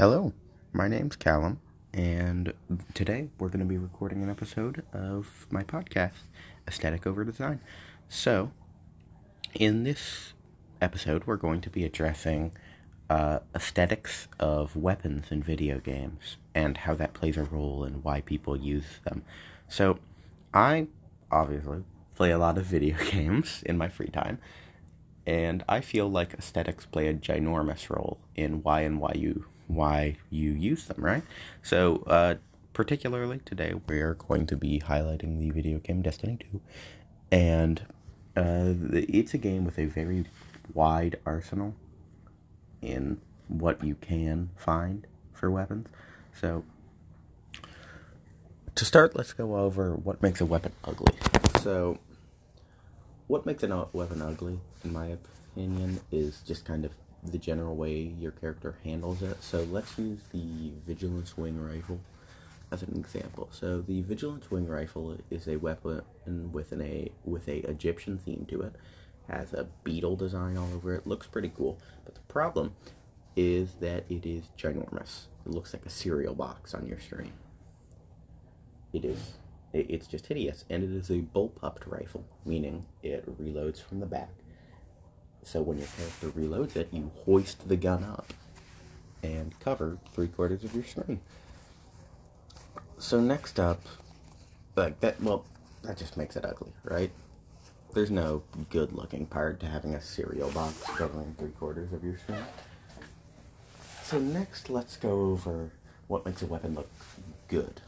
Hello, my name's Callum, and today we're going to be recording an episode of my podcast, Aesthetic Over Design. So, in this episode, we're going to be addressing uh, aesthetics of weapons in video games and how that plays a role in why people use them. So, I obviously play a lot of video games in my free time, and I feel like aesthetics play a ginormous role in why and why you why you use them, right? So, uh, particularly today, we're going to be highlighting the video game Destiny 2, and uh, it's a game with a very wide arsenal in what you can find for weapons. So, to start, let's go over what makes a weapon ugly. So, what makes a weapon ugly, in my opinion, is just kind of the general way your character handles it. So let's use the Vigilance Wing Rifle as an example. So the Vigilance Wing Rifle is a weapon with an a with a Egyptian theme to it. Has a beetle design all over it. Looks pretty cool. But the problem is that it is ginormous. It looks like a cereal box on your screen. It is. It's just hideous, and it is a bullpup rifle, meaning it reloads from the back so when your character reloads it, you hoist the gun up and cover three quarters of your screen. So next up, like that, well, that just makes it ugly, right? There's no good looking part to having a cereal box covering three quarters of your screen. So next, let's go over what makes a weapon look good?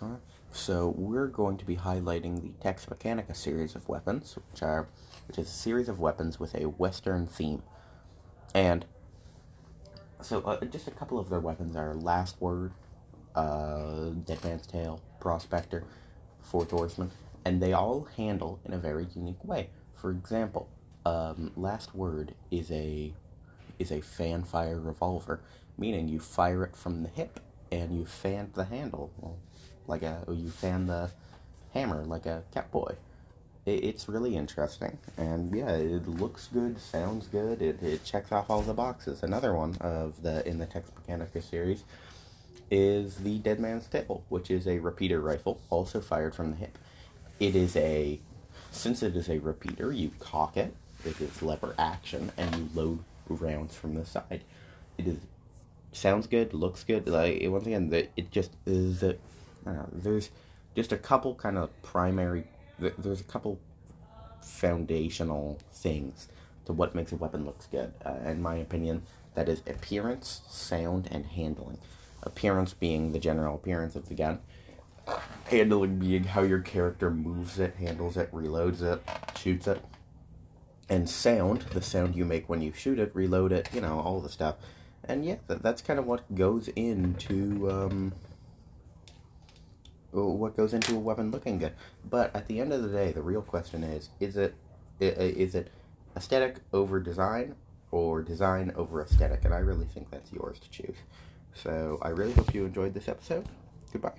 So we're going to be highlighting the Tex Mechanica series of weapons, which are which is a series of weapons with a Western theme. And so uh, just a couple of their weapons are Last Word, uh, Dead Man's Tale, Prospector, Fourth Horseman, and they all handle in a very unique way. For example, um, Last Word is a is a fan fire revolver, meaning you fire it from the hip and you fan the handle like a oh you fan the hammer like a cowboy it's really interesting. And yeah it looks good sounds good. It, it checks off all the boxes. Another one of the in the tex mechanica series is the dead man's tale which is a repeater rifle also fired from the hip. It is a since it is a repeater you cock it it is lever action and you load rounds from the side. It is sounds good looks good. Like once again that it just is a, there's just a couple kind of primary there's a couple foundational things to what makes a weapon looks good. Uh, in my opinion, that is appearance, sound, and handling. Appearance being the general appearance of the gun. Handling being how your character moves it, handles it, reloads it, shoots it. And sound, the sound you make when you shoot it, reload it, you know, all the stuff. And yeah, that, that's kind of what goes into um, what goes into a weapon looking good. But at the end of the day, the real question is: is it is it aesthetic over design or design over aesthetic? And I really think that's yours to choose. So I really hope you enjoyed this episode. Goodbye.